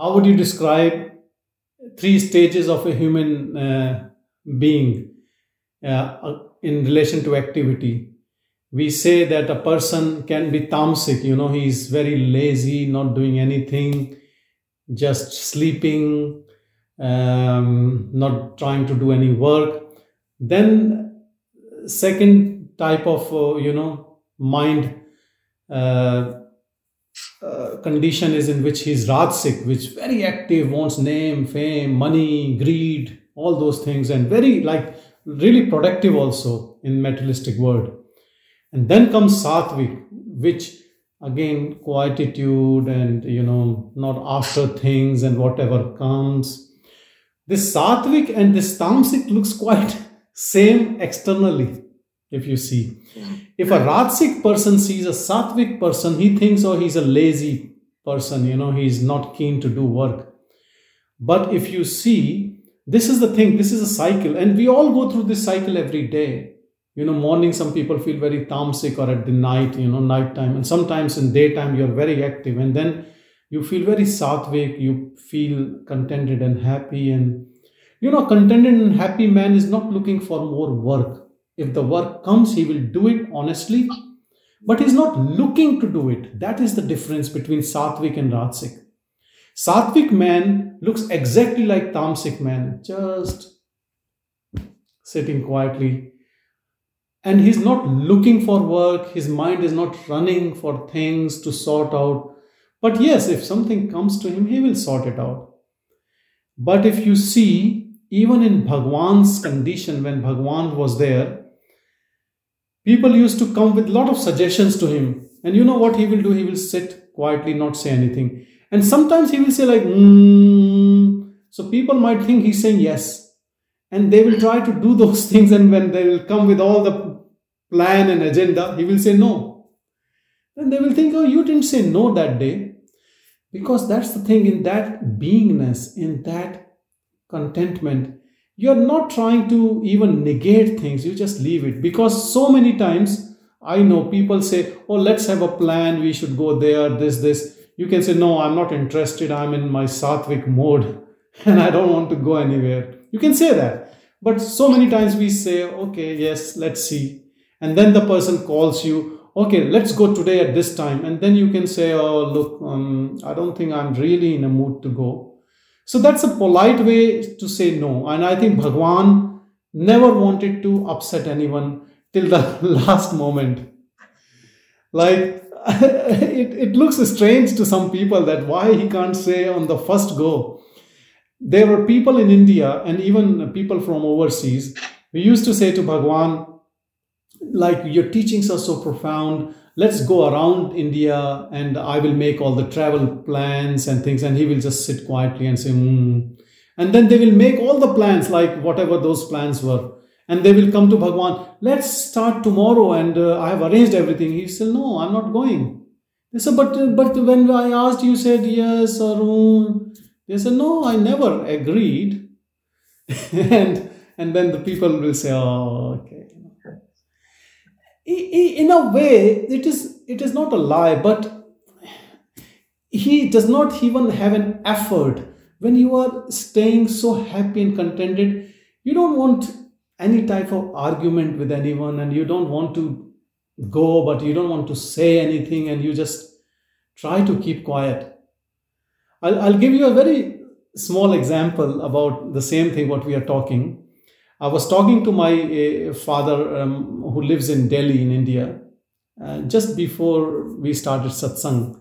how would you describe three stages of a human uh, being uh, in relation to activity? We say that a person can be tamasic, you know, he's very lazy, not doing anything, just sleeping, um, not trying to do any work. Then, second type of, uh, you know, mind uh, uh, condition is in which he's rajasic, which very active, wants name, fame, money, greed, all those things, and very like really productive also in materialistic world. And then comes sattvic, which again quietude and you know not after things and whatever comes. This sattvic and this tamasic looks quite same externally if you see. If a Rajasic person sees a Sattvic person, he thinks, oh, he's a lazy person, you know, he's not keen to do work. But if you see, this is the thing, this is a cycle, and we all go through this cycle every day. You know, morning some people feel very tamasic or at the night, you know, nighttime, and sometimes in daytime you're very active, and then you feel very sattvic, you feel contented and happy, and you know, contented and happy man is not looking for more work if the work comes, he will do it honestly, but he's not looking to do it. That is the difference between Satvik and Rajsik. Satvik man looks exactly like Tamasic man, just sitting quietly. And he's not looking for work, his mind is not running for things to sort out. But yes, if something comes to him, he will sort it out. But if you see, even in Bhagwan's condition, when Bhagwan was there, people used to come with a lot of suggestions to him. And you know what he will do? He will sit quietly not say anything. And sometimes he will say like mm. so people might think he's saying yes. And they will try to do those things and when they will come with all the plan and agenda he will say no. And they will think oh you didn't say no that day. Because that's the thing in that beingness in that contentment you're not trying to even negate things you just leave it. Because so many times i know people say oh let's have a plan we should go there this this. You can say no i'm not interested i'm in my sattvic mode and i don't want to go anywhere. You can say that. But so many times we say okay yes let's see. And then the person calls you okay let's go today at this time. And then you can say oh look um, i don't think i'm really in a mood to go so that's a polite way to say no. And I think Bhagwan never wanted to upset anyone till the last moment. Like, it, it looks strange to some people that why he can't say on the first go. There were people in India and even people from overseas. We used to say to Bhagwan, like, your teachings are so profound let's go around India and I will make all the travel plans and things. And he will just sit quietly and say, mm. and then they will make all the plans, like whatever those plans were. And they will come to Bhagwan, let's start tomorrow. And uh, I have arranged everything. He said, no, I'm not going. They said, but, but when I asked, you said yes or no. They said, no, I never agreed. and, and then the people will say, oh, okay in a way it is it is not a lie but he does not even have an effort. When you are staying so happy and contented you don't want any type of argument with anyone and you don't want to go but you don't want to say anything and you just try to keep quiet. I'll, I'll give you a very small example about the same thing what we are talking I was talking to my uh, father um, who lives in Delhi in India uh, just before we started satsang.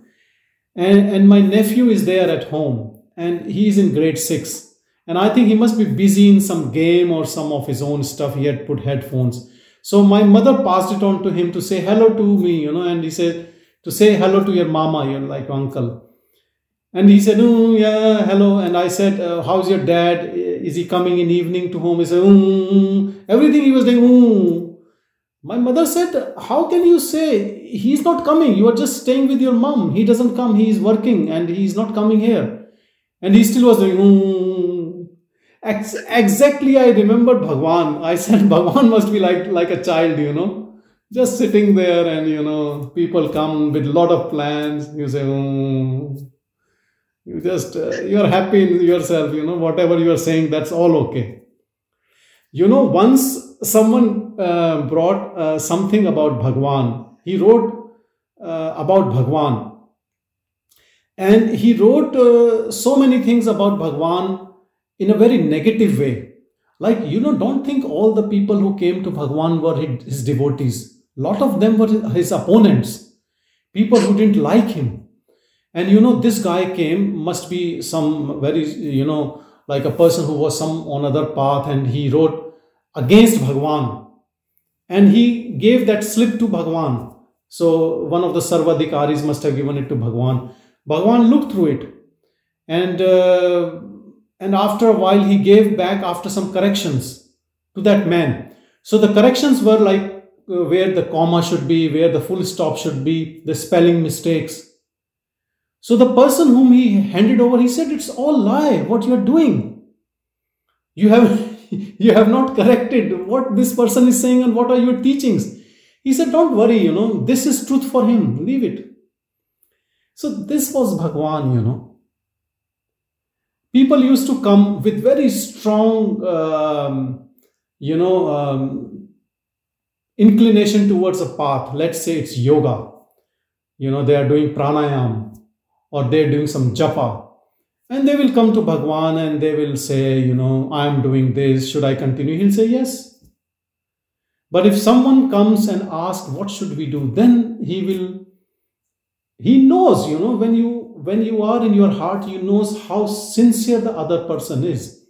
And, and my nephew is there at home and he's in grade six. And I think he must be busy in some game or some of his own stuff. He had put headphones. So my mother passed it on to him to say hello to me, you know, and he said, to say hello to your mama, you know, like uncle. And he said, oh, yeah, hello. And I said, uh, how's your dad? Is he coming in evening to home? He said, mm, everything he was doing. Mm. My mother said, How can you say he's not coming? You are just staying with your mom. He doesn't come, he is working and he's not coming here. And he still was doing, mm. Ex- exactly, I remembered Bhagwan. I said, Bhagwan must be like, like a child, you know, just sitting there and, you know, people come with lot of plans. You say, mm You just uh, you are happy in yourself. You know whatever you are saying, that's all okay. You know, once someone uh, brought uh, something about Bhagwan. He wrote uh, about Bhagwan, and he wrote uh, so many things about Bhagwan in a very negative way. Like you know, don't think all the people who came to Bhagwan were his devotees. A lot of them were his opponents, people who didn't like him and you know this guy came must be some very you know like a person who was some on other path and he wrote against bhagwan. And he gave that slip to bhagwan. So one of the sarvadhikaris must have given it to bhagwan. Bhagwan looked through it. And uh, and after a while he gave back after some corrections to that man. So the corrections were like uh, where the comma should be where the full stop should be the spelling mistakes so the person whom he handed over, he said, It's all lie, what you are doing. You have you have not corrected what this person is saying and what are your teachings. He said, Don't worry, you know, this is truth for him. Leave it. So this was Bhagwan, you know. People used to come with very strong, um, you know, um, inclination towards a path. Let's say it's yoga. You know, they are doing pranayam or they're doing some japa. And they will come to bhagwan and they will say you know i am doing this should i continue? He'll say yes. But if someone comes and asks what should we do? Then he will he knows you know when you when you are in your heart you knows how sincere the other person is.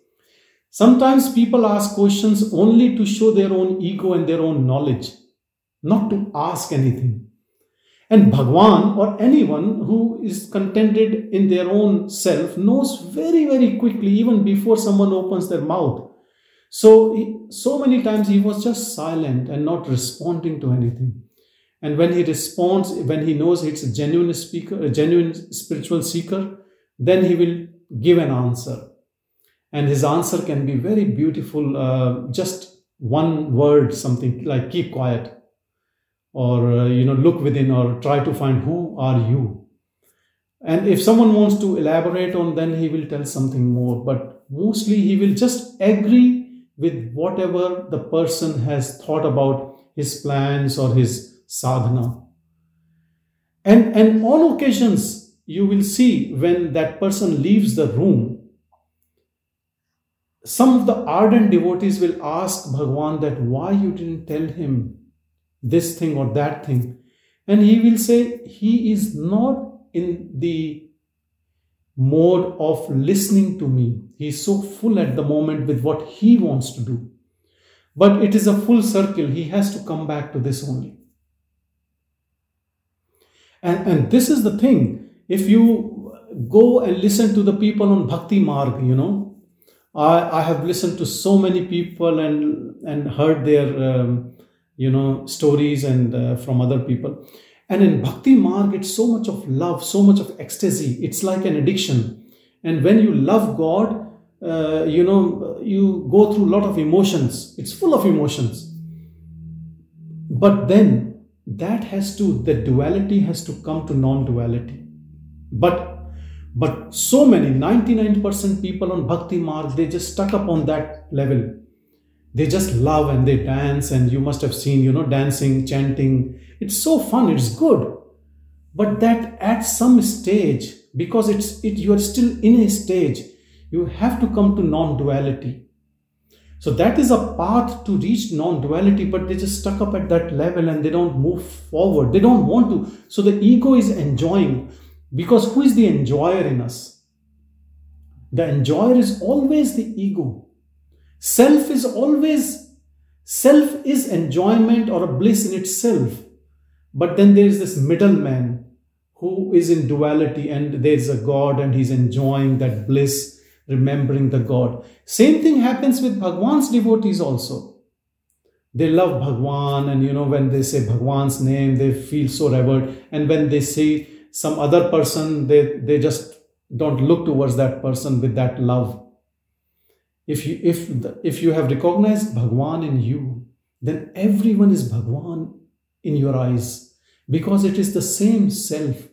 Sometimes people ask questions only to show their own ego and their own knowledge not to ask anything and Bhagwan or anyone who is contented in their own self knows very, very quickly, even before someone opens their mouth. So, so many times he was just silent and not responding to anything. And when he responds, when he knows it's a genuine speaker, a genuine spiritual seeker, then he will give an answer. And his answer can be very beautiful, uh, just one word, something like keep quiet or uh, you know look within or try to find who are you. And if someone wants to elaborate on then he will tell something more. But mostly he will just agree with whatever the person has thought about his plans or his sadhana. And and on occasions you will see when that person leaves the room some of the ardent devotees will ask bhagwan that why you didn't tell him this thing or that thing. And he will say he is not in the mode of listening to me. He is so full at the moment with what he wants to do. But it is a full circle. He has to come back to this only. And, and this is the thing. If you go and listen to the people on Bhakti Marg, you know, I, I have listened to so many people and, and heard their um, you know stories and uh, from other people. And in bhakti marg it's so much of love so much of ecstasy. It's like an addiction. And when you love god uh, you know you go through a lot of emotions. It's full of emotions. But then that has to the duality has to come to non-duality. But but so many 99% people on bhakti marg they just stuck up on that level they just love and they dance and you must have seen you know dancing chanting. It's so fun it's good. But that at some stage because it's it you are still in a stage you have to come to non-duality. So that is a path to reach non-duality but they just stuck up at that level and they don't move forward. They don't want to. So the ego is enjoying. Because who is the enjoyer in us? The enjoyer is always the ego Self is always, self is enjoyment or a bliss in itself. But then there is this middleman who is in duality and there's a God and he's enjoying that bliss, remembering the God. Same thing happens with Bhagwan's devotees also. They love Bhagwan and you know when they say Bhagwan's name, they feel so revered. And when they see some other person, they, they just don't look towards that person with that love if you if the, if you have recognized bhagwan in you then everyone is bhagwan in your eyes because it is the same self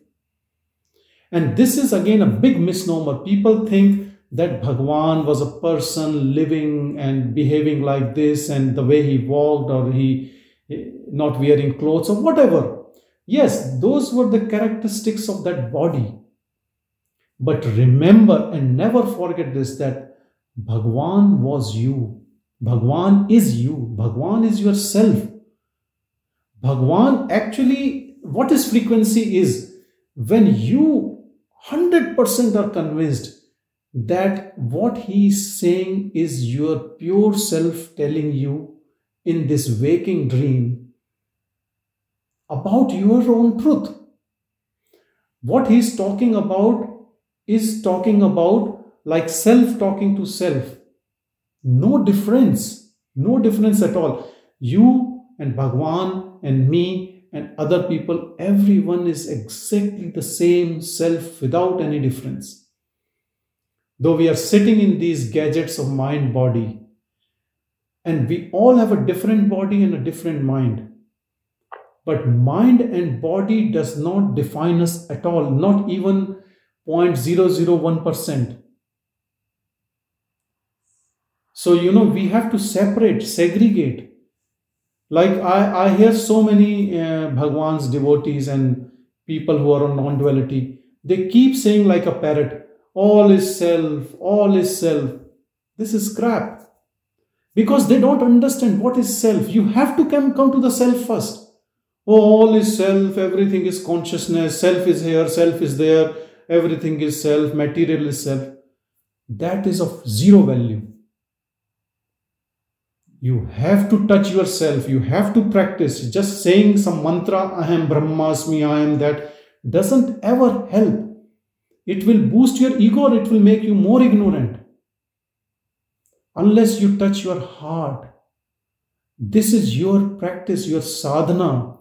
And this is again a big misnomer. People think that Bhagwan was a person living and behaving like this, and the way he walked, or he eh, not wearing clothes, or whatever. Yes, those were the characteristics of that body. But remember and never forget this that Bhagwan was you. Bhagwan is you. Bhagwan is yourself. Bhagwan actually, what is frequency is when you 100% are convinced that what he is saying is your pure self telling you in this waking dream about your own truth. What he's talking about is talking about like self talking to self. No difference, no difference at all. You and Bhagwan and me and other people, everyone is exactly the same self without any difference. Though we are sitting in these gadgets of mind body, and we all have a different body and a different mind. But mind and body does not define us at all, not even 0.001%. So, you know, we have to separate, segregate. Like I, I hear so many uh, Bhagwan's devotees and people who are on non duality, they keep saying like a parrot, all is self, all is self. This is crap. Because they don't understand what is self. You have to come, come to the self first. Oh, all is self, everything is consciousness, self is here, self is there, everything is self, material is self. That is of zero value. You have to touch yourself, you have to practice. Just saying some mantra, I am Brahmasmi, I am that, doesn't ever help. It will boost your ego it will make you more ignorant. Unless you touch your heart, this is your practice, your sadhana.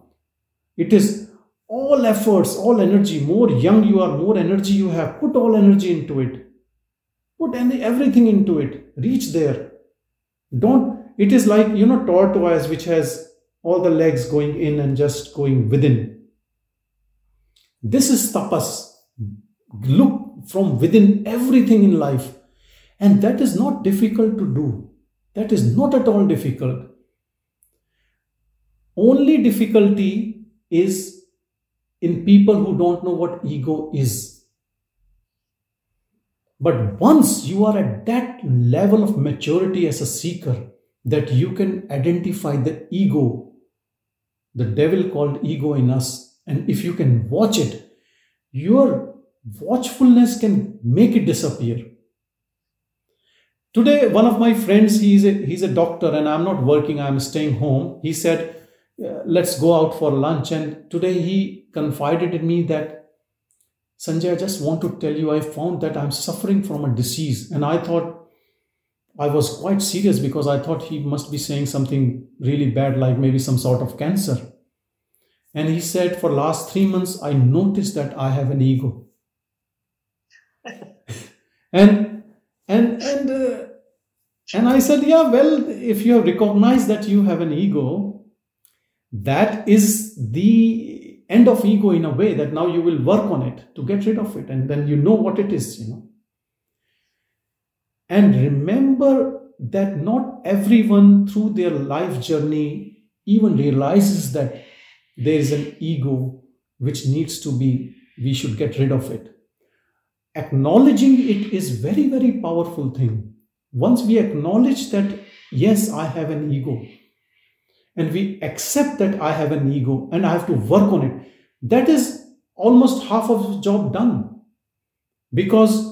It is all efforts, all energy. More young you are, more energy you have. Put all energy into it. Put any, everything into it. Reach there. Don't it is like, you know, tortoise which has all the legs going in and just going within. This is tapas. Look from within everything in life. And that is not difficult to do. That is not at all difficult. Only difficulty is in people who don't know what ego is. But once you are at that level of maturity as a seeker, that you can identify the ego, the devil called ego in us. And if you can watch it, your watchfulness can make it disappear. Today, one of my friends, he's a, he's a doctor and I'm not working, I'm staying home. He said, uh, let's go out for lunch. And today he confided in me that, Sanjay, I just want to tell you, I found that I'm suffering from a disease. And I thought, I was quite serious because I thought he must be saying something really bad, like maybe some sort of cancer. And he said, for last three months, I noticed that I have an ego. and and and uh, and I said, yeah, well, if you have recognized that you have an ego, that is the end of ego in a way that now you will work on it to get rid of it, and then you know what it is, you know. And remember that not everyone through their life journey even realizes that there is an ego which needs to be, we should get rid of it. Acknowledging it is very, very powerful thing. Once we acknowledge that, yes, I have an ego, and we accept that I have an ego and I have to work on it, that is almost half of the job done. Because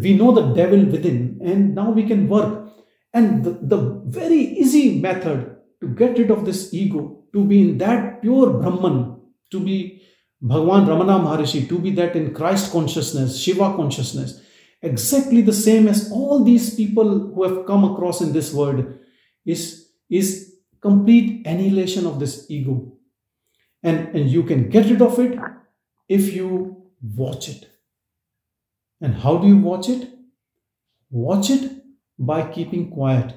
we know the devil within and now we can work. And the, the very easy method to get rid of this ego to be in that pure brahman to be bhagwan ramana maharishi to be that in christ consciousness shiva consciousness exactly the same as all these people who have come across in this world is is complete annihilation of this ego. And and you can get rid of it if you watch it and how do you watch it? Watch it by keeping quiet.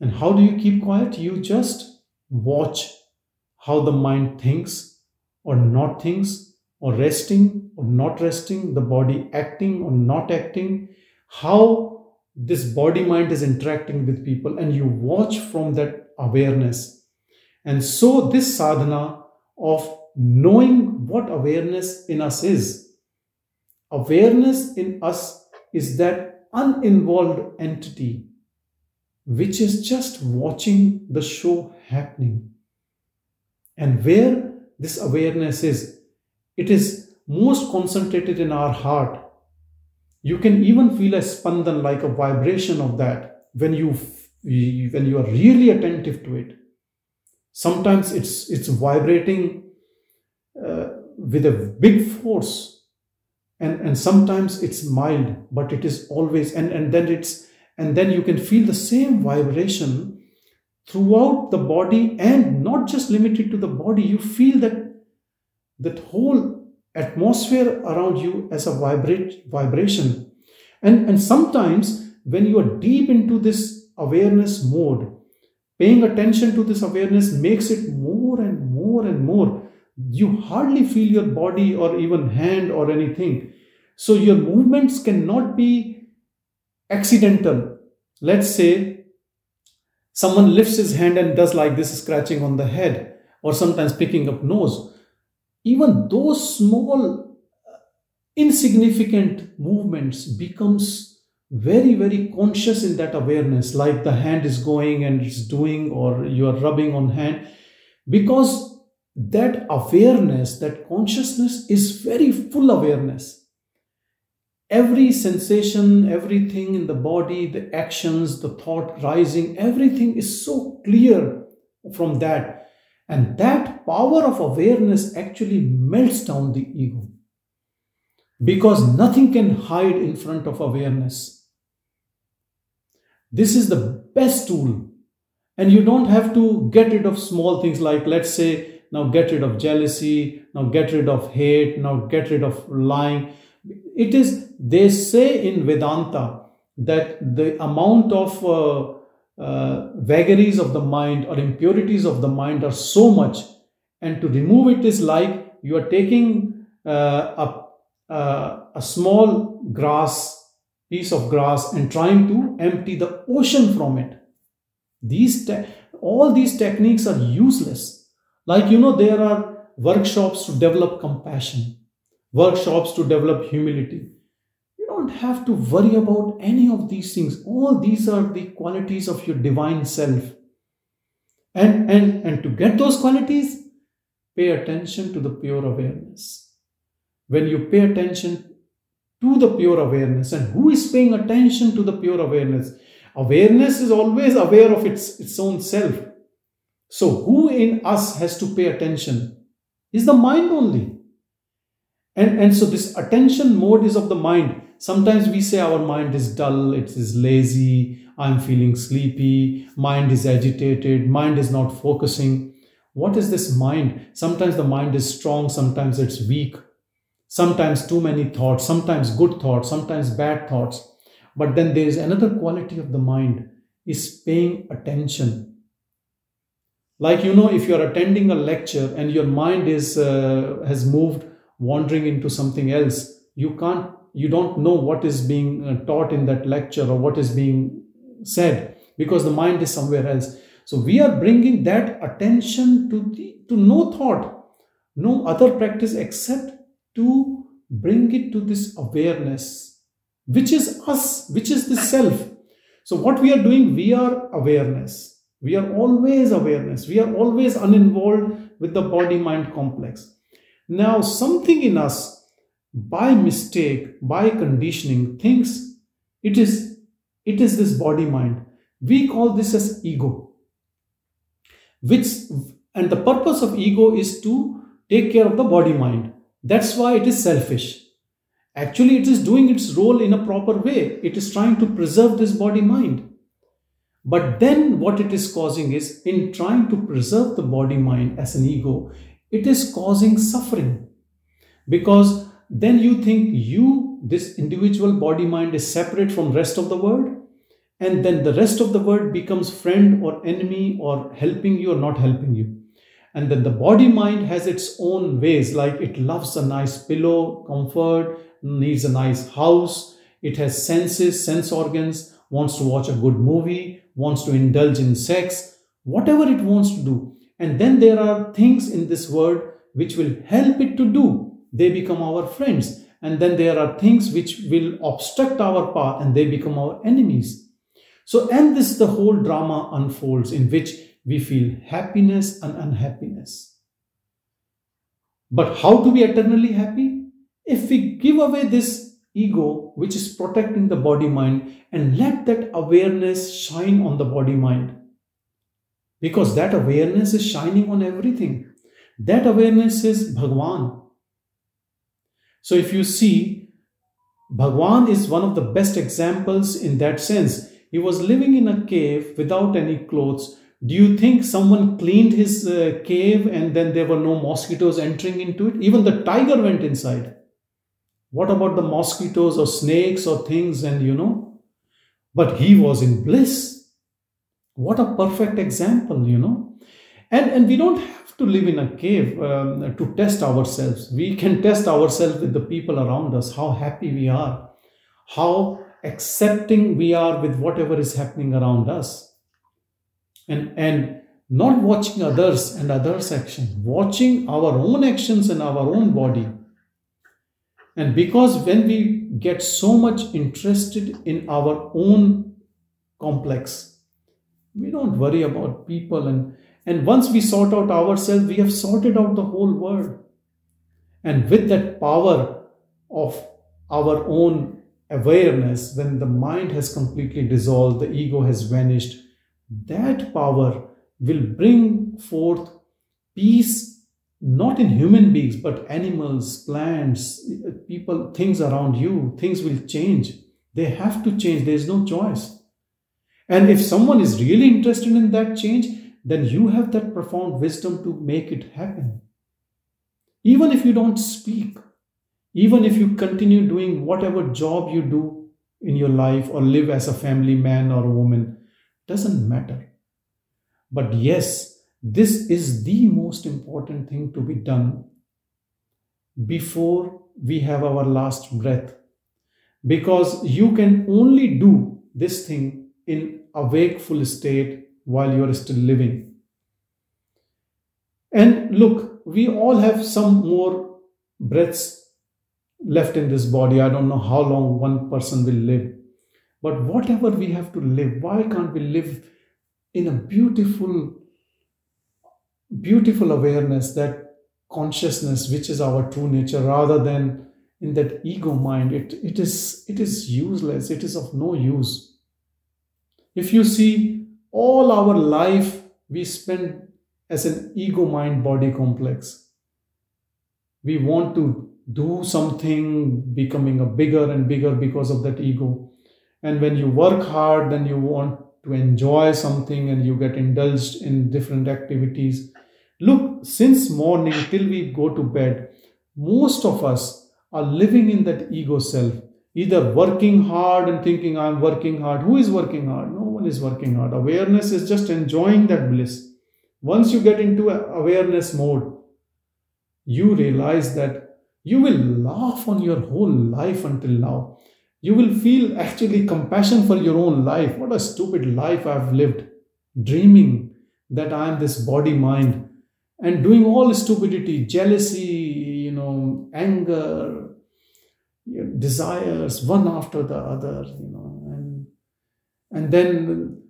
And how do you keep quiet? You just watch how the mind thinks or not thinks or resting or not resting, the body acting or not acting, how this body mind is interacting with people, and you watch from that awareness. And so, this sadhana of knowing what awareness in us is, awareness in us is that uninvolved entity which is just watching the show happening. And where this awareness is, it is most concentrated in our heart. You can even feel a spandan like a vibration of that when you when you are really attentive to it. Sometimes it's it's vibrating uh, with a big force, and and sometimes it's mild, but it is always and and then it's and then you can feel the same vibration throughout the body and not just limited to the body. You feel that that whole atmosphere around you as a vibrate vibration. And and sometimes when you are deep into this awareness mode paying attention to this awareness makes it more and more and more you hardly feel your body or even hand or anything so your movements cannot be accidental. Let's say someone lifts his hand and does like this, scratching on the head, or sometimes picking up nose. Even those small, uh, insignificant movements becomes very, very conscious in that awareness, like the hand is going and it's doing, or you are rubbing on hand, because that awareness, that consciousness is very full awareness every sensation, everything in the body, the actions, the thought rising, everything is so clear from that. And that power of awareness actually melts down the ego. Because nothing can hide in front of awareness. This is the best tool. And you don't have to get rid of small things like, let's say, now get rid of jealousy, now get rid of hate, now get rid of lying it is, they say in Vedanta that the amount of uh, uh, vagaries of the mind or impurities of the mind are so much, and to remove it is like you are taking uh, a, uh, a small grass, piece of grass, and trying to empty the ocean from it. These te- all these techniques are useless. Like you know, there are workshops to develop compassion workshops to develop humility. You don't have to worry about any of these things. All these are the qualities of your divine self. And, and, and to get those qualities, pay attention to the pure awareness. When you pay attention to the pure awareness, and who is paying attention to the pure awareness? Awareness is always aware of its, its own self. So, who in us has to pay attention? Is the mind only. And, and so this attention mode is of the mind. Sometimes we say our mind is dull, it is lazy, I'm feeling sleepy, mind is agitated, mind is not focusing. What is this mind? Sometimes the mind is strong, sometimes it's weak, sometimes too many thoughts, sometimes good thoughts, sometimes bad thoughts. But then there is another quality of the mind is paying attention. Like you know, if you are attending a lecture and your mind is uh, has moved wandering into something else you can't you don't know what is being uh, taught in that lecture or what is being said because the mind is somewhere else. So we are bringing that attention to the to no thought no other practice except to bring it to this awareness which is us which is the self. So what we are doing we are awareness we are always awareness we are always uninvolved with the body mind complex now, something in us, by mistake, by conditioning, thinks it is it is this body mind. We call this as ego. Which and the purpose of ego is to take care of the body mind. That's why it is selfish. Actually, it is doing its role in a proper way. It is trying to preserve this body mind. But then, what it is causing is in trying to preserve the body mind as an ego, it is causing suffering. Because then you think you this individual body mind is separate from rest of the world and then the rest of the world becomes friend or enemy or helping you or not helping you. And then the body mind has its own ways like it loves a nice pillow comfort needs a nice house it has senses sense organs wants to watch a good movie wants to indulge in sex whatever it wants to do and then there are things in this world which will help it to do they become our friends and then there are things which will obstruct our path and they become our enemies so and this is the whole drama unfolds in which we feel happiness and unhappiness. But how to be eternally happy? If we give away this ego, which is protecting the body mind, and let that awareness shine on the body mind. Because that awareness is shining on everything. That awareness is Bhagwan. So if you see, Bhagwan is one of the best examples in that sense. He was living in a cave without any clothes do you think someone cleaned his uh, cave and then there were no mosquitoes entering into it? Even the tiger went inside. What about the mosquitoes or snakes or things and you know? But he was in bliss. What a perfect example, you know. And, and we don't have to live in a cave um, to test ourselves. We can test ourselves with the people around us, how happy we are, how accepting we are with whatever is happening around us and and not watching others and others actions watching our own actions and our own body and because when we get so much interested in our own complex we don't worry about people. And and once we sort out ourselves we have sorted out the whole world. And with that power of our own awareness when the mind has completely dissolved the ego has vanished that power will bring forth peace not in human beings but animals plants people things around you things will change. They have to change. There is no choice. And if someone is really interested in that change then you have that profound wisdom to make it happen. Even if you don't speak even if you continue doing whatever job you do in your life or live as a family man or a woman doesn't matter. But yes, this is the most important thing to be done before we have our last breath. Because you can only do this thing in a wakeful state while you are still living. And look, we all have some more breaths left in this body. I don't know how long one person will live. But whatever we have to live, why can't we live in a beautiful, beautiful awareness that consciousness, which is our true nature, rather than in that ego mind, it, it is it is useless, it is of no use. If you see all our life we spend as an ego mind body complex. We want to do something becoming a bigger and bigger because of that ego and when you work hard then you want to enjoy something and you get indulged in different activities. Look since morning till we go to bed most of us are living in that ego self either working hard and thinking i'm working hard. Who is working hard? No one is working hard. Awareness is just enjoying that bliss. Once you get into awareness mode you realize that you will laugh on your whole life until now you will feel actually compassion for your own life. What a stupid life I've lived, dreaming that I am this body mind and doing all stupidity, jealousy, you know, anger, desires, one after the other, you know, and and then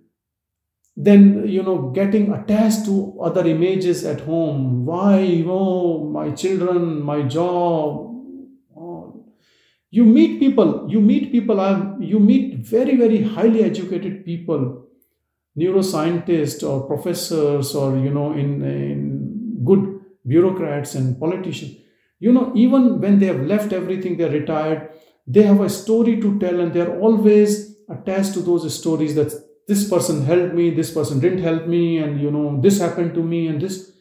then you know getting attached to other images at home why you know my children my job you meet people you meet people you meet very very highly educated people neuroscientists or professors or you know in, in good bureaucrats and politicians. You know even when they have left everything they're retired they have a story to tell and they're always attached to those stories that this person helped me this person didn't help me and you know this happened to me and this.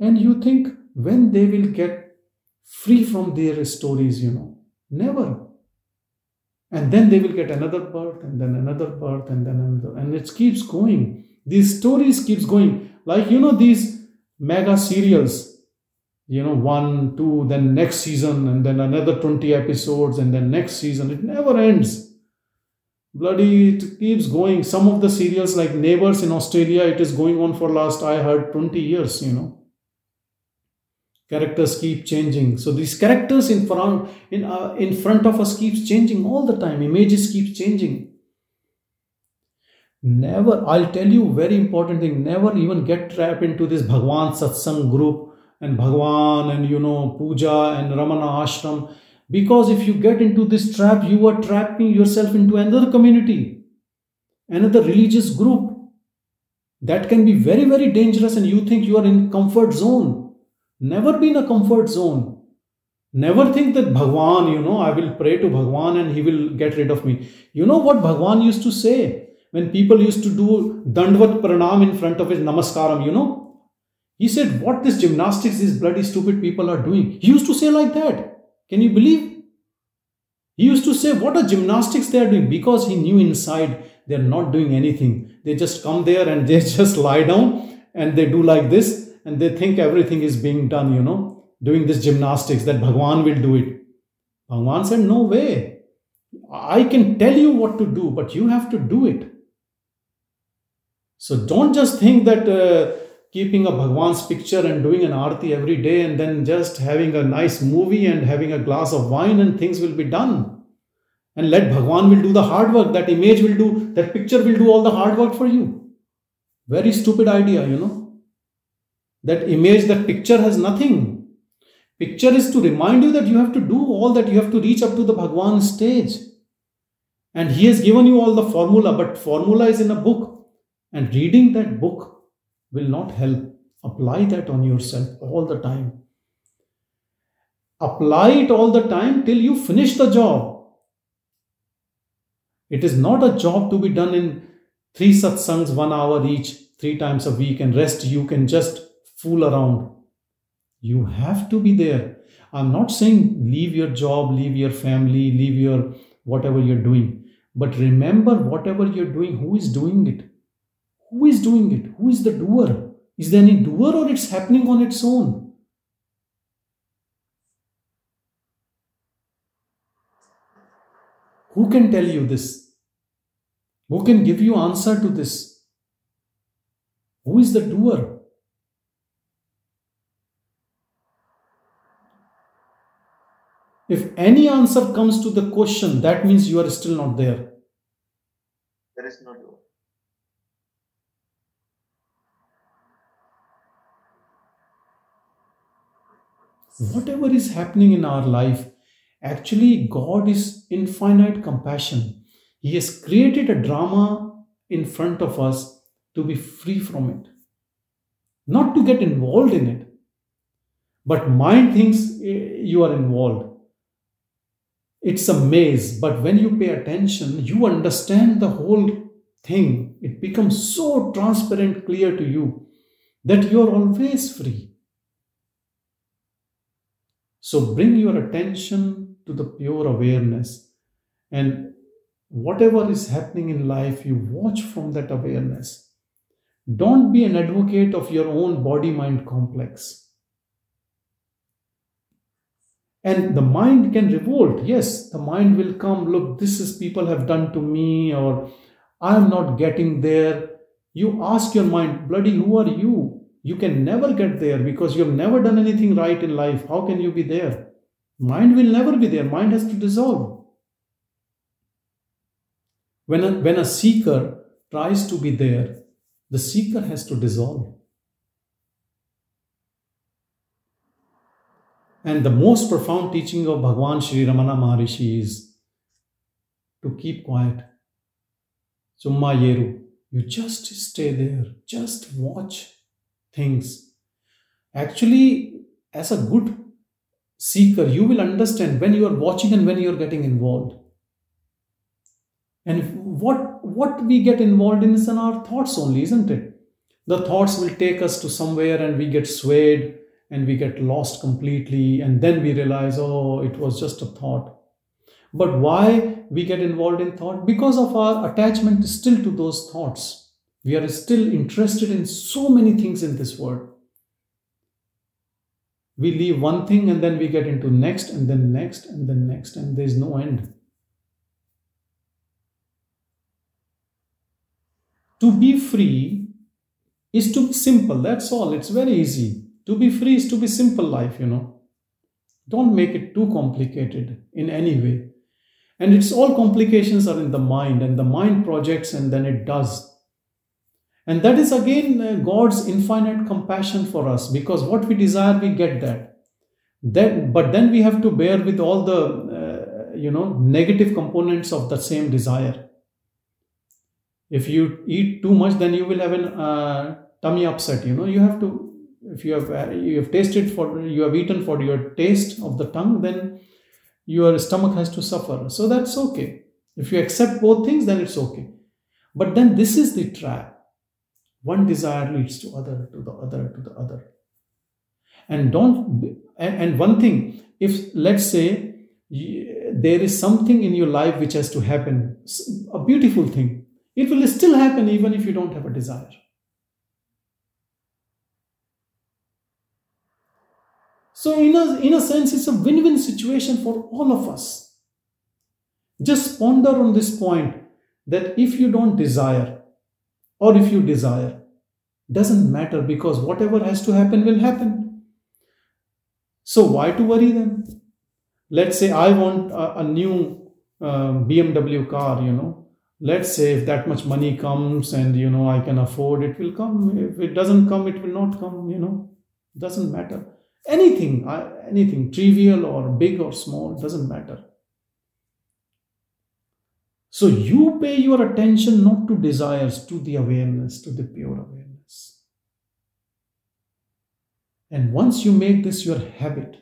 And you think when they will get free from their stories you know Never. And then they will get another birth and then another birth and then another. And it keeps going. These stories keeps going. Like, you know, these mega serials you know one two then next season and then another 20 episodes and then next season it never ends bloody it keeps going some of the serials like neighbors in australia it is going on for last i heard 20 years you know characters keep changing. So these characters in front in uh, in front of us keeps changing all the time. Images keep changing. Never i'll tell you very important thing never even get trapped into this bhagwan satsang group and bhagwan and you know puja and ramana ashram. Because if you get into this trap you are trapping yourself into another community another religious group. That can be very very dangerous and you think you are in comfort zone Never be in a comfort zone. Never think that Bhagwan, you know, I will pray to Bhagwan and he will get rid of me. You know what Bhagwan used to say when people used to do Dandvat Pranam in front of his Namaskaram, you know? He said, What this gymnastics these bloody stupid people are doing. He used to say like that. Can you believe? He used to say, What are gymnastics they are doing? Because he knew inside they are not doing anything. They just come there and they just lie down and they do like this and they think everything is being done, you know, doing this gymnastics, that Bhagwan will do it. Bhagwan said, No way. I can tell you what to do, but you have to do it. So don't just think that uh, keeping a Bhagwan's picture and doing an arti every day and then just having a nice movie and having a glass of wine and things will be done. And let Bhagwan will do the hard work. That image will do, that picture will do all the hard work for you. Very stupid idea, you know. That image, that picture has nothing. Picture is to remind you that you have to do all that, you have to reach up to the Bhagwan stage. And he has given you all the formula, but formula is in a book. And reading that book will not help. Apply that on yourself all the time. Apply it all the time till you finish the job. It is not a job to be done in three satsangs, one hour each, three times a week, and rest you can just fool around. You have to be there. I'm not saying leave your job, leave your family, leave your whatever you're doing. But remember, whatever you're doing, who is doing it? Who is doing it? Who is the doer? Is there any doer or it's happening on its own? Who can tell you this? Who can give you answer to this? Who is the doer? If any answer comes to the question, that means you are still not there. There is no door. Whatever is happening in our life, actually, God is infinite compassion. He has created a drama in front of us to be free from it, not to get involved in it. But mind thinks eh, you are involved it's a maze, but when you pay attention, you understand the whole thing. It becomes so transparent, clear to you that you're always free. So bring your attention to the pure awareness and whatever is happening in life, you watch from that awareness. Don't be an advocate of your own body mind complex and the mind can revolt. Yes the mind will come look this is people have done to me or i am not getting there. You ask your mind bloody who are you? You can never get there because you have never done anything right in life. How can you be there? Mind will never be there. Mind has to dissolve. When a, when a seeker tries to be there the seeker has to dissolve And the most profound teaching of Bhagwan Sri Ramana Maharishi is to keep quiet. Summa Iru. You just stay there, just watch things. Actually, as a good seeker, you will understand when you are watching and when you are getting involved. And what what we get involved in is in our thoughts only, isn't it? The thoughts will take us to somewhere and we get swayed and we get lost completely and then we realize oh it was just a thought. But why we get involved in thought? Because of our attachment still to those thoughts. We are still interested in so many things in this world. We leave one thing and then we get into next and then next and then next and there's no end. To be free is to be simple. That's all. It's very easy to be free is to be simple life you know. Don't make it too complicated in any way. And it's all complications are in the mind and the mind projects and then it does. And that is again uh, god's infinite compassion for us because what we desire we get that. Then but then we have to bear with all the uh, you know negative components of the same desire. If you eat too much then you will have an uh, tummy upset you know. You have to if you have uh, you have tasted for you have eaten for your taste of the tongue then your stomach has to suffer. So that's okay. If you accept both things then it's okay. But then this is the trap. One desire leads to other to the other to the other. And don't and, and one thing if let's say there is something in your life which has to happen a beautiful thing it will still happen even if you don't have a desire So, in a, in a sense, it's a win win situation for all of us. Just ponder on this point that if you don't desire, or if you desire, doesn't matter because whatever has to happen will happen. So, why to worry then? Let's say I want a, a new uh, BMW car, you know. Let's say if that much money comes and you know I can afford it will come. If it doesn't come, it will not come, you know. Doesn't matter anything anything trivial or big or small doesn't matter. So you pay your attention not to desires to the awareness to the pure awareness. And once you make this your habit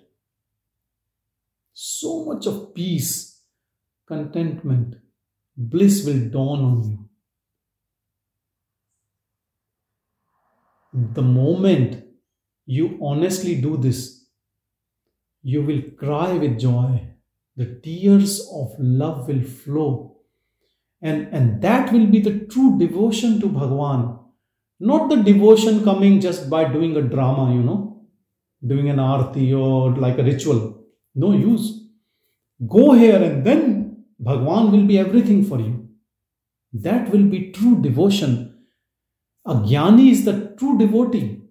so much of peace contentment bliss will dawn on you. The moment you honestly do this, you will cry with joy. The tears of love will flow. And, and that will be the true devotion to Bhagwan. Not the devotion coming just by doing a drama, you know, doing an arti or like a ritual. No use. Go here and then Bhagwan will be everything for you. That will be true devotion. A jnani is the true devotee.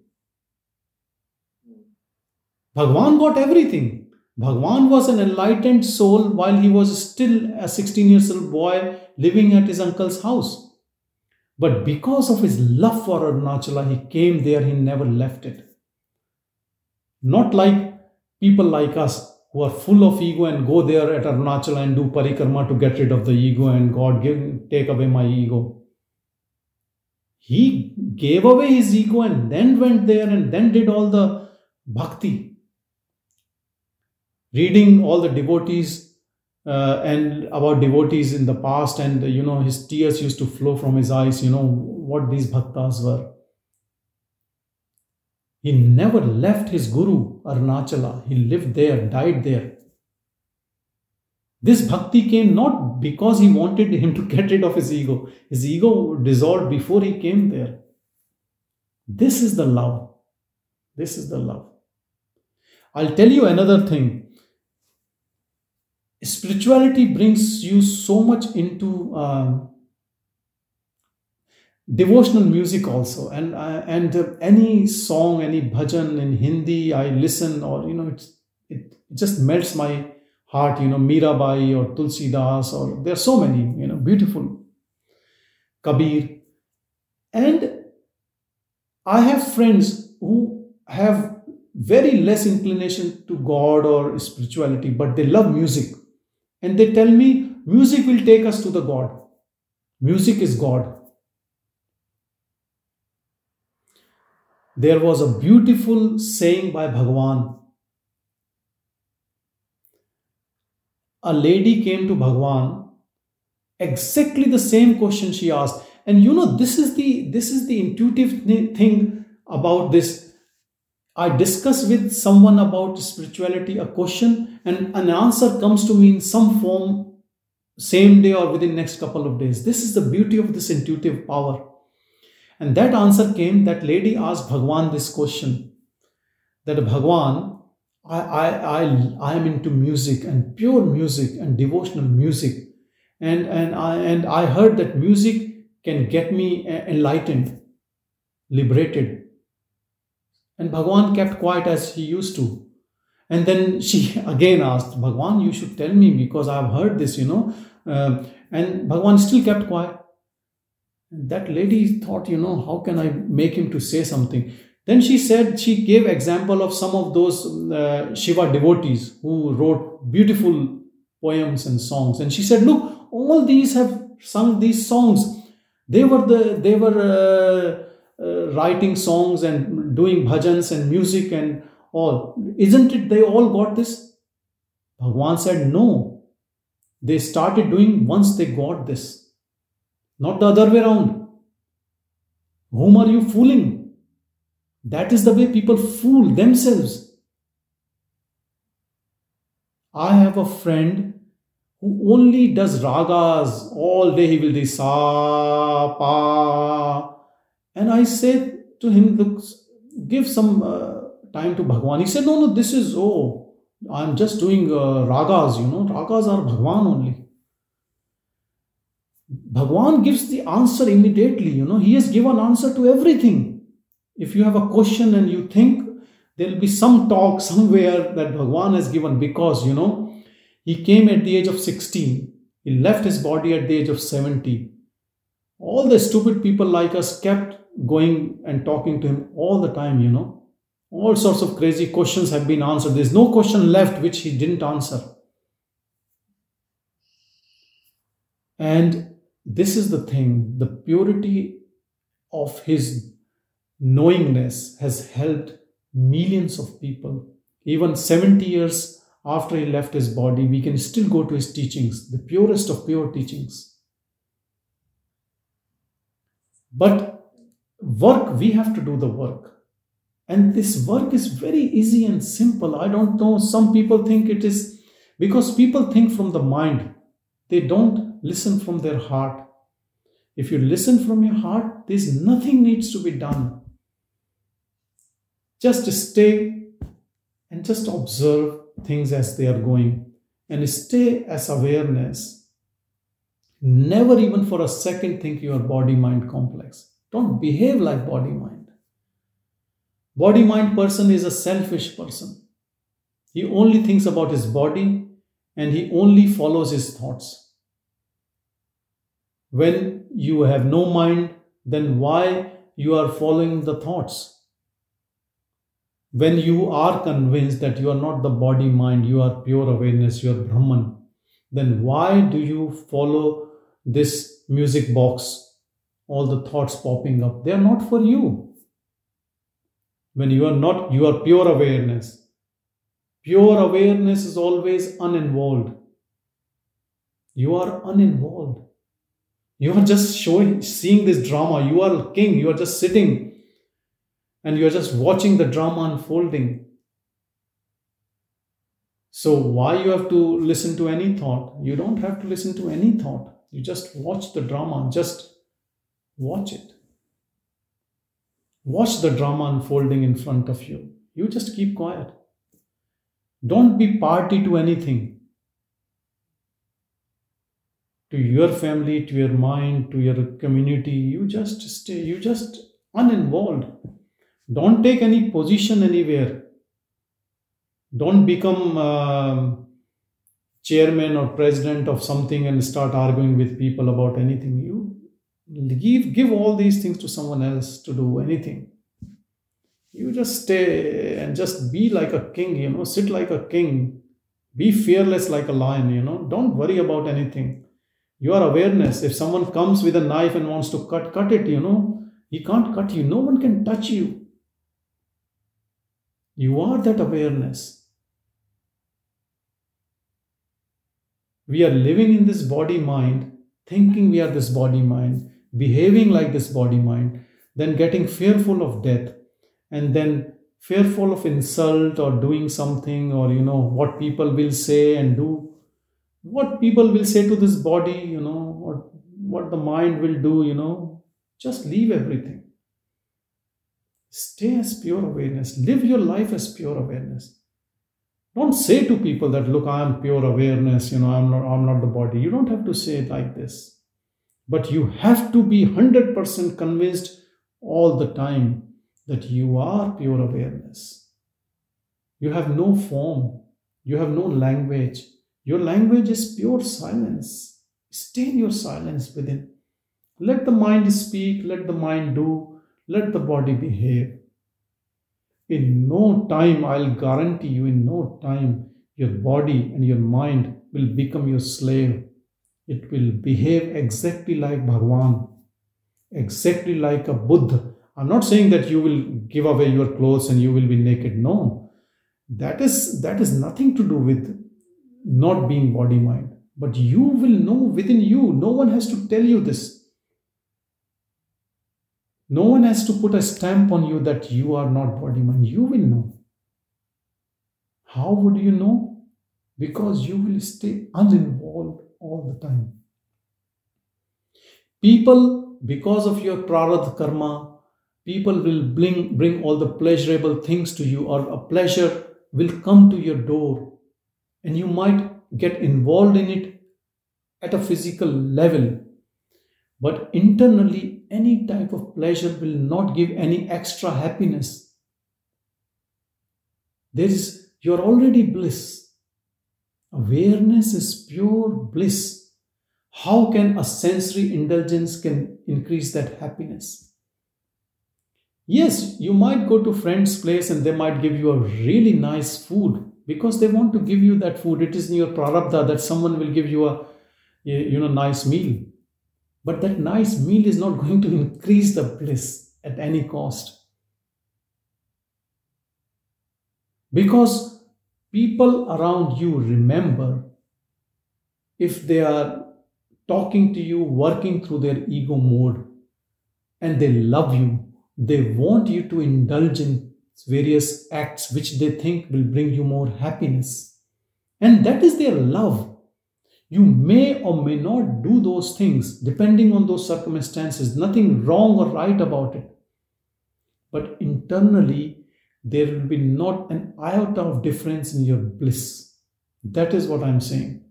Bhagwan got everything. Bhagwan was an enlightened soul while he was still a 16 years old boy living at his uncle's house. But because of his love for Arunachala, he came there, he never left it. Not like people like us who are full of ego and go there at Arunachala and do parikrama to get rid of the ego and God give, take away my ego. He gave away his ego and then went there and then did all the bhakti reading all the devotees uh, and about devotees in the past and you know his tears used to flow from his eyes you know what these bhaktas were. He never left his guru arunachala. He lived there died there. This bhakti came not because he wanted him to get rid of his ego. His ego dissolved before he came there. This is the love. This is the love. I'll tell you another thing spirituality brings you so much into um, devotional music also. And uh, and uh, any song any bhajan in hindi i listen or you know it's, it, just melts my heart you know mirabai or tulsi das or there are so many you know beautiful. Kabir. And i have friends who have very less inclination to god or spirituality but they love music and they tell me music will take us to the God. Music is God. There was a beautiful saying by Bhagwan. A lady came to Bhagwan, exactly the same question she asked. And you know, this is the this is the intuitive thing about this I discuss with someone about spirituality a question and an answer comes to me in some form same day or within next couple of days. This is the beauty of this intuitive power. And that answer came that lady asked Bhagwan this question that Bhagwan, I, I, I, I am into music and pure music and devotional music. And, and, I, and I heard that music can get me enlightened, liberated. And Bhagwan kept quiet as he used to. And then she again asked, Bhagwan, you should tell me because I've heard this, you know. Uh, and Bhagwan still kept quiet. That lady thought, you know, how can I make him to say something? Then she said, she gave example of some of those uh, Shiva devotees who wrote beautiful poems and songs. And she said, look, all these have sung these songs. They were the they were uh, uh, writing songs and doing bhajans and music and all. Isn't it they all got this? Bhagwan said, no. They started doing once they got this. Not the other way around. Whom are you fooling? That is the way people fool themselves. I have a friend who only does ragas all day. He will do sa, pa. And I said to him, Look, give some uh, time to Bhagwan. He said, No, no, this is, oh, I'm just doing uh, ragas, you know. Ragas are Bhagwan only. Bhagwan gives the answer immediately, you know. He has given answer to everything if you have a question and you think there will be some talk somewhere that Bhagwan has given because, you know, he came at the age of 16, he left his body at the age of 70. All the stupid people like us kept going and talking to him all the time, you know. All sorts of crazy questions have been answered. There's no question left which he didn't answer. And this is the thing the purity of his knowingness has helped millions of people. Even 70 years after he left his body, we can still go to his teachings, the purest of pure teachings. But work, we have to do the work. And this work is very easy and simple. I don't know, some people think it is because people think from the mind, they don't listen from their heart. If you listen from your heart, there's nothing needs to be done. Just stay and just observe things as they are going and stay as awareness. Never even for a second think you are body mind complex. Don't behave like body mind. Body mind person is a selfish person. He only thinks about his body and he only follows his thoughts. When you have no mind, then why you are following the thoughts? when you are convinced that you are not the body mind, you are pure awareness, you are Brahman, then why do you follow this music box, all the thoughts popping up? They are not for you. When you are not, you are pure awareness. Pure awareness is always uninvolved. You are uninvolved. You are just showing, seeing this drama. You are king. You are just sitting and you're just watching the drama unfolding. So, why you have to listen to any thought? You don't have to listen to any thought. You just watch the drama, just watch it. Watch the drama unfolding in front of you. You just keep quiet. Don't be party to anything. To your family, to your mind, to your community, you just stay, you just uninvolved. Don't take any position anywhere. Don't become uh, chairman or president of something and start arguing with people about anything. You give give all these things to someone else to do anything. You just stay and just be like a king, you know, sit like a king. Be fearless like a lion, you know. Don't worry about anything. Your awareness. If someone comes with a knife and wants to cut, cut it, you know. He can't cut you. No one can touch you. You are that awareness. We are living in this body mind, thinking we are this body mind, behaving like this body mind, then getting fearful of death, and then fearful of insult or doing something or you know what people will say and do what people will say to this body you know or what the mind will do you know just leave everything Stay as pure awareness. Live your life as pure awareness. Don't say to people that, look, I am pure awareness, you know, I'm not, I'm not the body. You don't have to say it like this. But you have to be 100% convinced all the time that you are pure awareness. You have no form, you have no language. Your language is pure silence. Stay in your silence within. Let the mind speak, let the mind do, let the body behave. In no time, I'll guarantee you, in no time, your body and your mind will become your slave. It will behave exactly like Bhagwan, exactly like a Buddha. I'm not saying that you will give away your clothes and you will be naked. No. That is that is nothing to do with not being body mind. But you will know within you. No one has to tell you this. No one has to put a stamp on you that you are not body mind. You will know. How would you know? Because you will stay uninvolved all the time. People, because of your prarabdha karma, people will bring, bring all the pleasurable things to you, or a pleasure will come to your door, and you might get involved in it at a physical level. But internally, any type of pleasure will not give any extra happiness. There is, you're already bliss. Awareness is pure bliss. How can a sensory indulgence can increase that happiness? Yes, you might go to friend's place and they might give you a really nice food because they want to give you that food. It is in your prarabdha that someone will give you a you know nice meal. But that nice meal is not going to increase the bliss at any cost. Because people around you remember if they are talking to you, working through their ego mode, and they love you, they want you to indulge in various acts which they think will bring you more happiness. And that is their love. You may or may not do those things depending on those circumstances. Nothing wrong or right about it. But internally, there will be not an iota of difference in your bliss. That is what I'm saying.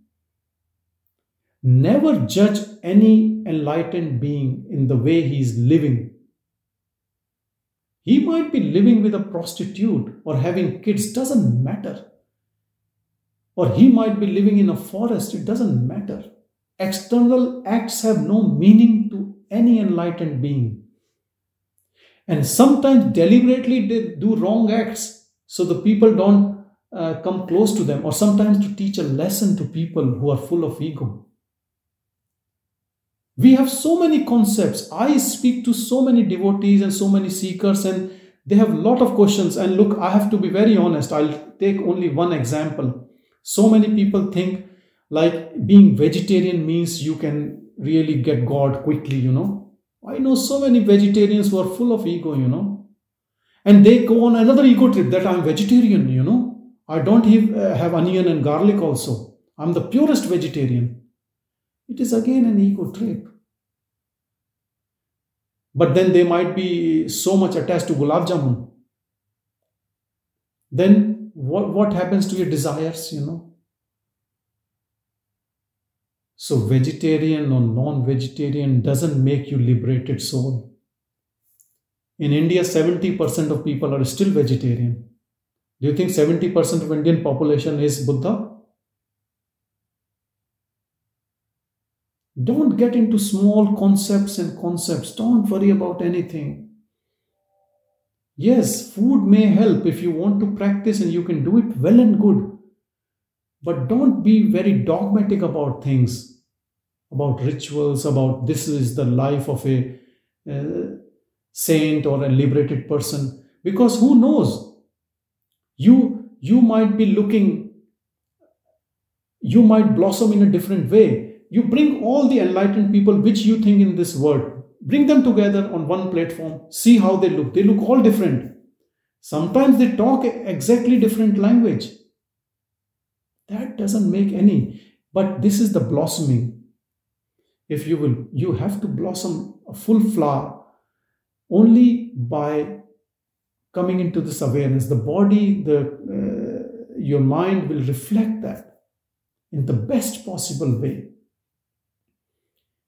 Never judge any enlightened being in the way he is living. He might be living with a prostitute or having kids, doesn't matter. Or he might be living in a forest, it doesn't matter. External acts have no meaning to any enlightened being. And sometimes deliberately they do wrong acts so the people don't uh, come close to them, or sometimes to teach a lesson to people who are full of ego. We have so many concepts. I speak to so many devotees and so many seekers, and they have a lot of questions. And look, I have to be very honest. I'll take only one example. So many people think like being vegetarian means you can really get God quickly, you know. I know so many vegetarians who are full of ego, you know. And they go on another ego trip that I'm vegetarian, you know. I don't have, uh, have onion and garlic also. I'm the purest vegetarian. It is again an ego trip. But then they might be so much attached to gulab jamun. Then what, what happens to your desires, you know? So, vegetarian or non vegetarian doesn't make you liberated soul. In India, 70% of people are still vegetarian. Do you think 70% of Indian population is Buddha? Don't get into small concepts and concepts. Don't worry about anything. Yes, food may help if you want to practice and you can do it well and good. But don't be very dogmatic about things, about rituals, about this is the life of a uh, saint or a liberated person. Because who knows? You, you might be looking, you might blossom in a different way you bring all the enlightened people which you think in this world, bring them together on one platform, see how they look. They look all different. Sometimes they talk exactly different language. That doesn't make any. But this is the blossoming. If you will, you have to blossom a full flower only by coming into this awareness. The body, the uh, your mind will reflect that in the best possible way.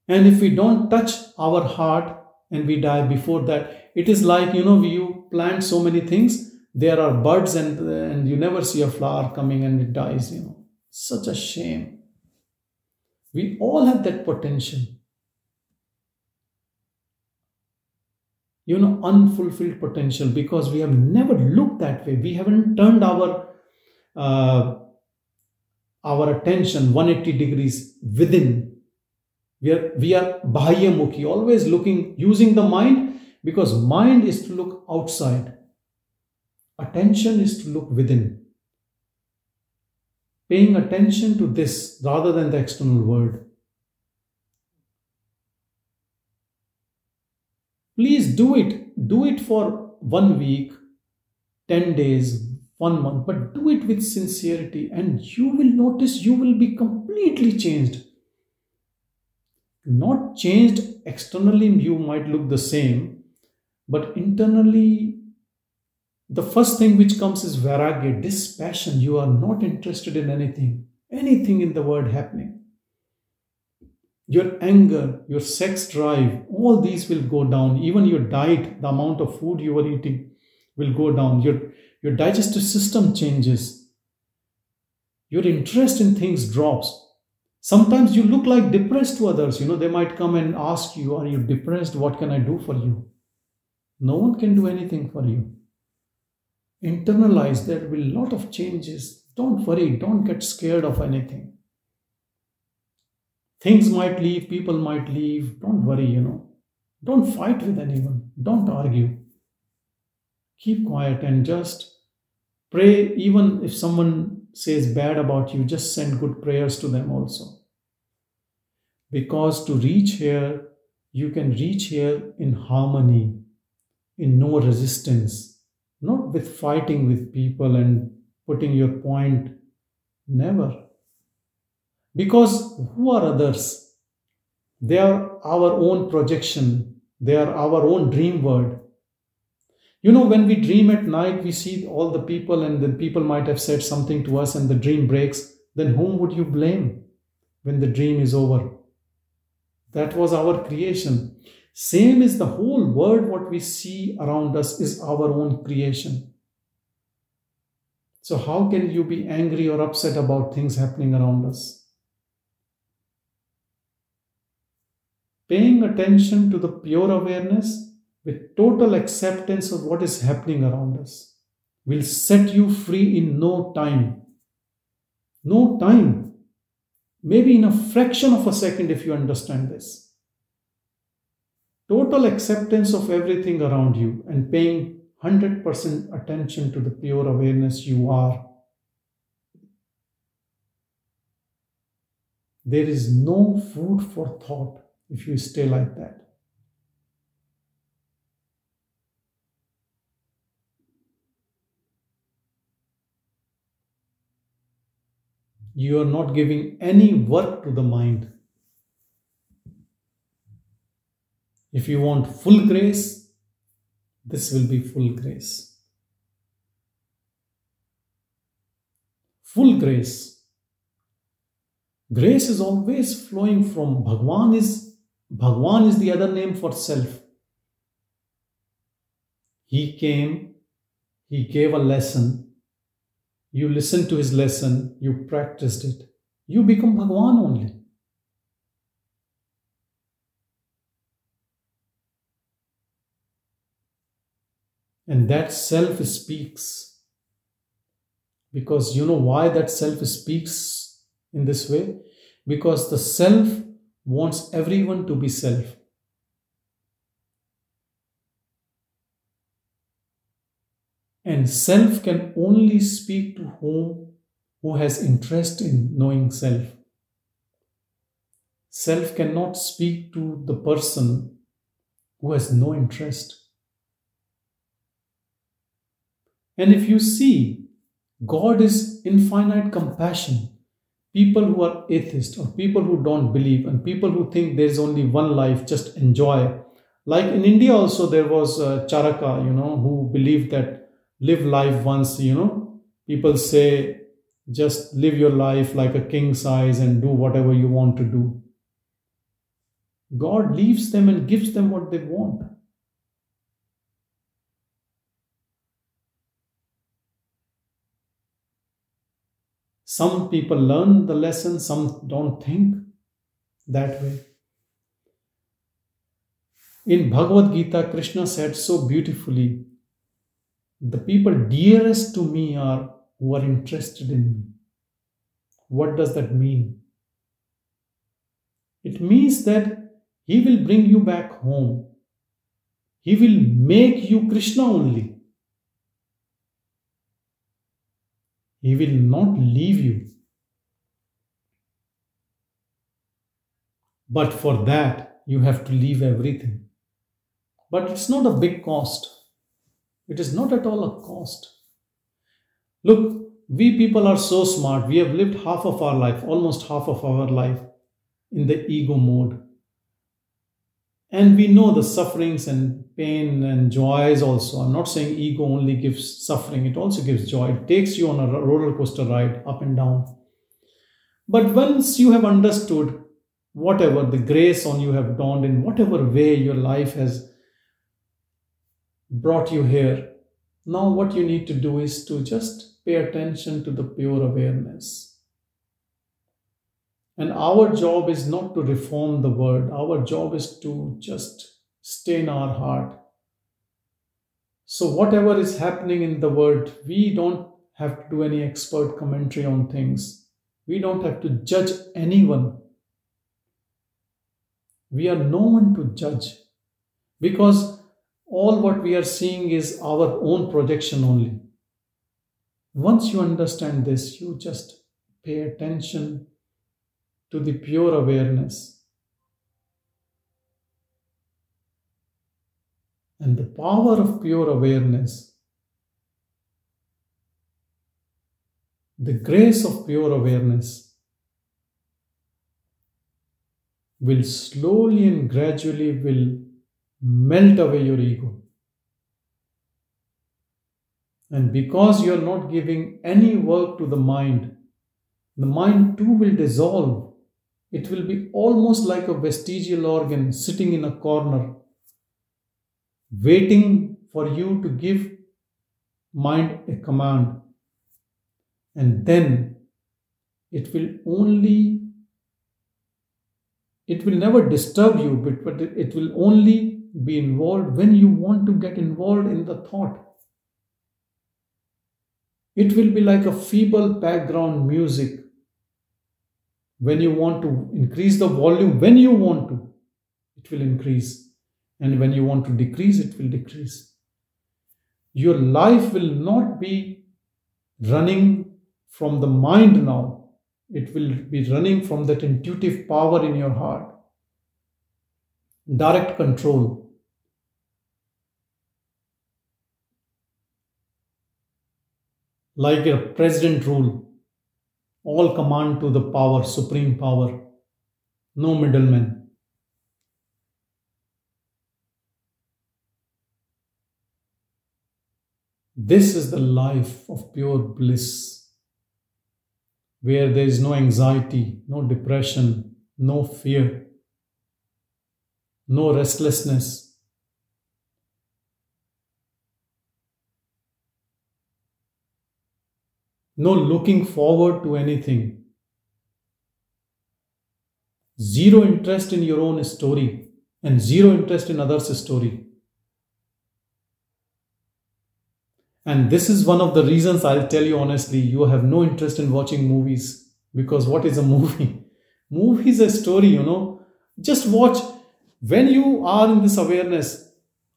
And if we don't touch our heart and we die before that, it is like, you know, you plant so many things, there are buds and, and you never see a flower coming and it dies, you know. Such a shame. We all have that potential. You know, unfulfilled potential because we have never looked that way. We haven't turned our uh, our attention 180 degrees within. We are we are bahyamukhi, always looking, using the mind because mind is to look outside. Attention is to look within paying attention to this rather than the external world. Please do it. Do it for one week, 10 days, one month, but do it with sincerity, and you will notice you will be completely changed. Not changed externally, you might look the same, but internally the first thing which comes is vairagya, dispassion. You are not interested in anything, anything in the world happening. Your anger, your sex drive, all these will go down. Even your diet, the amount of food you are eating will go down. Your, your digestive system changes. Your interest in things drops. Sometimes you look like depressed to others. You know, they might come and ask you, Are you depressed? What can I do for you? No one can do anything for you internalize there will be a lot of changes don't worry don't get scared of anything things might leave people might leave don't worry you know don't fight with anyone don't argue keep quiet and just pray even if someone says bad about you just send good prayers to them also because to reach here you can reach here in harmony in no resistance not with fighting with people and putting your point. Never. Because who are others? They are our own projection, they are our own dream world. You know, when we dream at night, we see all the people, and the people might have said something to us, and the dream breaks. Then whom would you blame when the dream is over? That was our creation. Same is the whole world, what we see around us is our own creation. So, how can you be angry or upset about things happening around us? Paying attention to the pure awareness with total acceptance of what is happening around us will set you free in no time. No time. Maybe in a fraction of a second if you understand this total acceptance of everything around you and paying 100% attention to the pure awareness you are. There is no food for thought if you stay like that. You are not giving any work to the mind. If you want full grace, this will be full grace. Full grace. Grace is always flowing from Bhagwan is Bhagwan is the other name for self. He came, he gave a lesson. You listened to his lesson, you practiced it. You become Bhagwan only. And that self speaks. Because you know why that self speaks in this way? Because the self wants everyone to be self. And self can only speak to whom who has interest in knowing self. Self cannot speak to the person who has no interest. And if you see, God is infinite compassion. People who are atheist or people who don't believe and people who think there's only one life, just enjoy. Like in India, also there was uh, Charvaka, you know, who believed that live life once, you know, people say just live your life like a king size and do whatever you want to do. God leaves them and gives them what they want. Some people learn the lesson, some don't think that way. In Bhagavad Gita, Krishna said so beautifully the people dearest to me are who are interested in me. What does that mean? It means that He will bring you back home. He will make you Krishna only. He will not leave you. But for that, you have to leave everything. But it's not a big cost. It is not at all a cost. Look, we people are so smart. We have lived half of our life, almost half of our life, in the ego mode. And we know the sufferings and pain and joys also. I'm not saying ego only gives suffering, it also gives joy. It takes you on a roller coaster ride up and down. But once you have understood whatever the grace on you have dawned in whatever way your life has brought you here, now what you need to do is to just pay attention to the pure awareness and our job is not to reform the world, our job is to just stay in our heart. So, whatever is happening in the world, we don't have to do any expert commentary on things. We don't have to judge anyone. We are no one to judge because all what we are seeing is our own projection only. Once you understand this, you just pay attention to the pure awareness. And the power of pure awareness, the grace of pure awareness, will slowly and gradually will melt away your ego. And because you are not giving any work to the mind, the mind too will dissolve it will be almost like a vestigial organ sitting in a corner, waiting for you to give mind a command. And then it will only, it will never disturb you, but, but it will only be involved when you want to get involved in the thought. It will be like a feeble background music when you want to increase the volume, when you want to, it will increase. And when you want to decrease, it will decrease. Your life will not be running from the mind now, it will be running from that intuitive power in your heart. Direct control. Like a president rule, all command to the power, supreme power, no middlemen. This is the life of pure bliss, where there is no anxiety, no depression, no fear, no restlessness, no looking forward to anything, zero interest in your own story, and zero interest in others' story. And this is one of the reasons I'll tell you honestly, you have no interest in watching movies. Because what is a movie? Movie is a story, you know. Just watch. When you are in this awareness,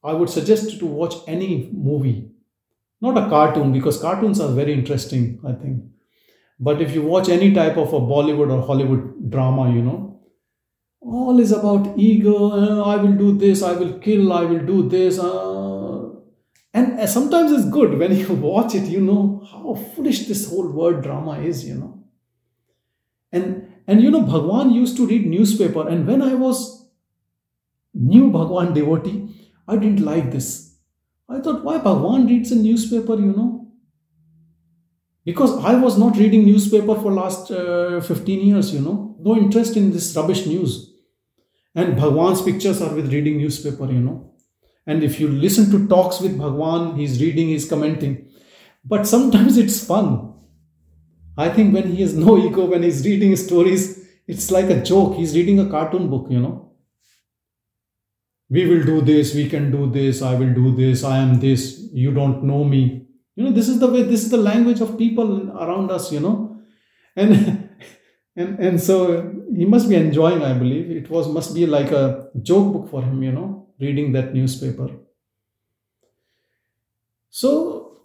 I would suggest to watch any movie not a cartoon because cartoons are very interesting i think. But if you watch any type of a bollywood or hollywood drama you know all is about ego uh, i will do this i will kill i will do this uh, and uh, sometimes it's good. When you watch it you know how foolish this whole word drama is you know. And and you know bhagwan used to read newspaper and when i was new bhagwan devotee i didn't like this I thought, why Bhagwan reads a newspaper, you know? because i was not reading newspaper for last uh, 15 years you know? No interest in this rubbish news. And bhagwan's pictures are with reading newspaper you know? And if you listen to talks with bhagwan he's reading he's commenting. But sometimes it's fun. I think when he has no ego when he's reading stories it's like a joke. He's reading a cartoon book you know we will do this we can do this i will do this i am this you don't know me. You know this is the way this is the language of people around us you know? And and and so he must be enjoying i believe. It was must be like a joke book for him you know reading that newspaper. So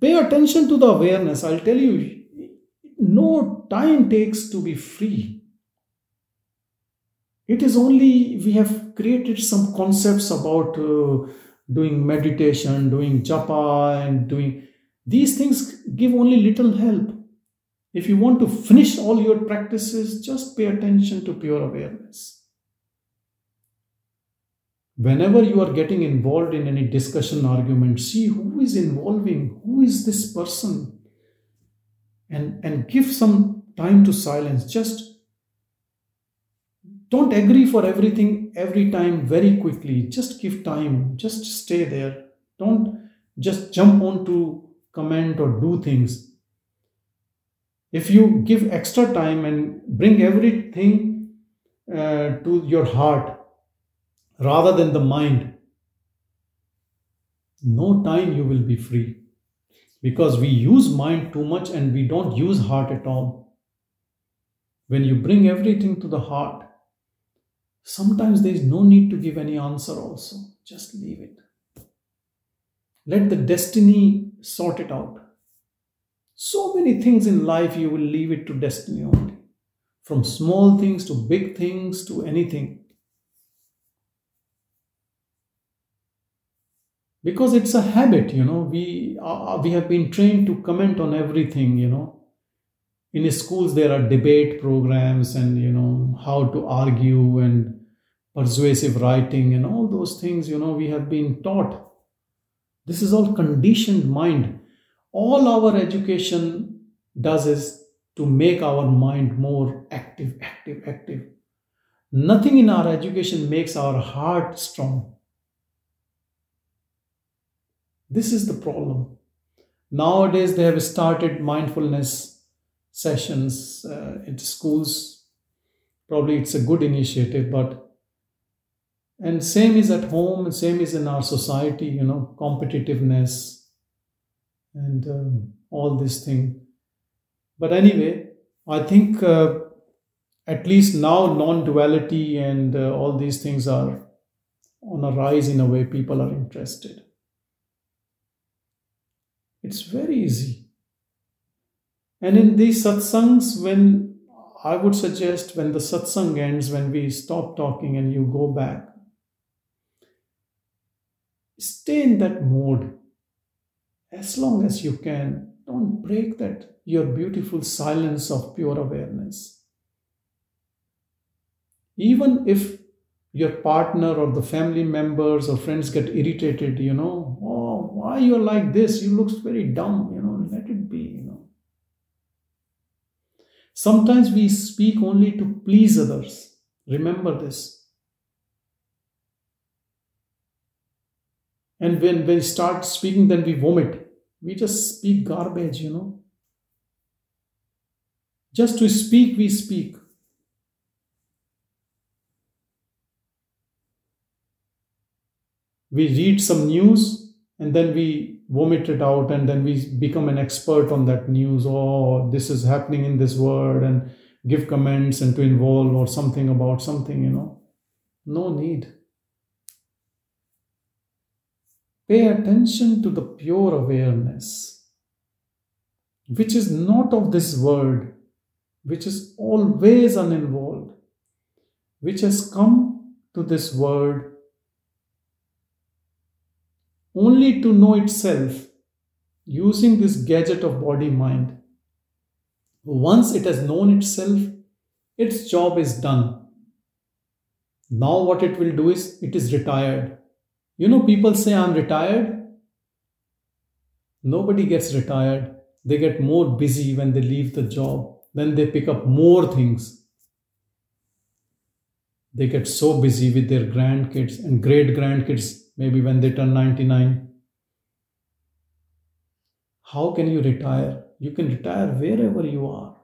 pay attention to the awareness. I'll tell you no time takes to be free it is only we have created some concepts about uh, doing meditation, doing japa, and doing these things give only little help. If you want to finish all your practices, just pay attention to pure awareness. Whenever you are getting involved in any discussion, argument, see who is involving, who is this person, and, and give some time to silence. Just don't agree for everything every time very quickly. Just give time. Just stay there. Don't just jump on to comment or do things. If you give extra time and bring everything uh, to your heart rather than the mind no time you will be free. Because we use mind too much and we don't use heart at all. When you bring everything to the heart Sometimes there is no need to give any answer, also. Just leave it. Let the destiny sort it out. So many things in life you will leave it to destiny only. From small things to big things to anything. Because it's a habit, you know. We, uh, we have been trained to comment on everything, you know in schools there are debate programs and you know how to argue and persuasive writing and all those things you know we have been taught. This is all conditioned mind. All our education does is to make our mind more active active active. Nothing in our education makes our heart strong. This is the problem. Nowadays they have started mindfulness sessions uh, in schools. Probably it's a good initiative but and same is at home same is in our society you know competitiveness and um, all this thing. But anyway i think uh, at least now non-duality and uh, all these things are on a rise in a way people are interested. It's very easy. And in these satsangs when i would suggest when the satsang ends when we stop talking and you go back stay in that mode as long as you can. Don't break that, your beautiful silence of pure awareness. Even if your partner or the family members or friends get irritated, you know, oh, why you're like this? You look very dumb, you know, let it be, you know. Sometimes we speak only to please others. Remember this. And when we start speaking, then we vomit. We just speak garbage, you know. Just to speak, we speak. We read some news and then we vomit it out and then we become an expert on that news. Oh, this is happening in this world and give comments and to involve or something about something, you know. No need. Pay attention to the pure awareness, which is not of this world, which is always uninvolved, which has come to this world only to know itself using this gadget of body mind. Once it has known itself, its job is done. Now, what it will do is it is retired. You know, people say, I'm retired. Nobody gets retired. they get more busy when they leave the job. Then they pick up more things. They get so busy with their grandkids and great grandkids, maybe when they turn 99. How can you retire? You can retire wherever you are.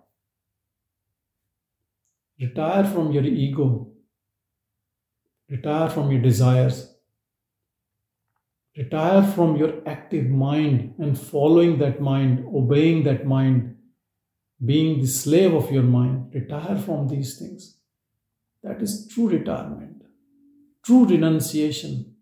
Retire from your ego. Retire from your desires. Retire from your active mind and following that mind, obeying that mind, being the slave of your mind. Retire from these things. That is true retirement, true renunciation.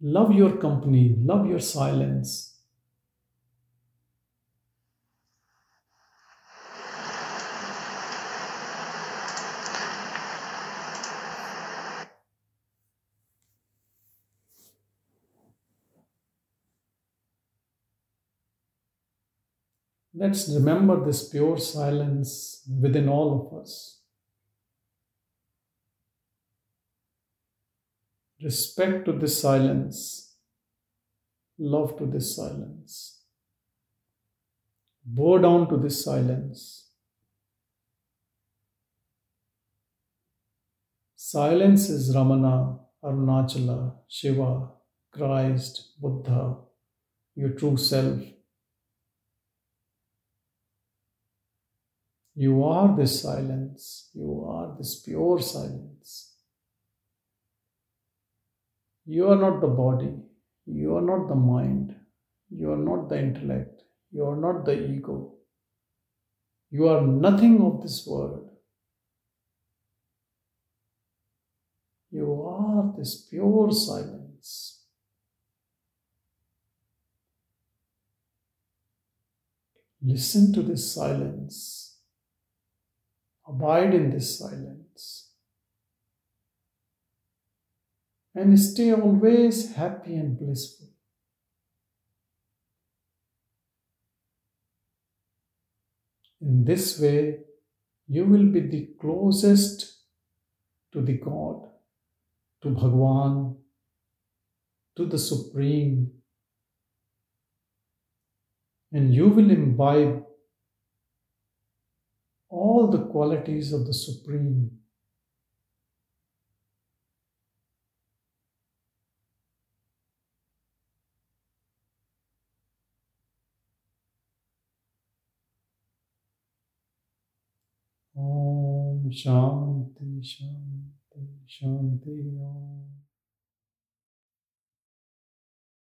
Love your company, love your silence. Let's remember this pure silence within all of us. Respect to this silence, love to this silence, bow down to this silence. Silence is Ramana, Arunachala, Shiva, Christ, Buddha, your true self. You are this silence. You are this pure silence. You are not the body. You are not the mind. You are not the intellect. You are not the ego. You are nothing of this world. You are this pure silence. Listen to this silence. Abide in this silence. And stay always happy and blissful. In this way, you will be the closest to the God, to Bhagwan, to the Supreme, and you will imbibe all the qualities of the Supreme. Om Shanti Shanti Shanti Om.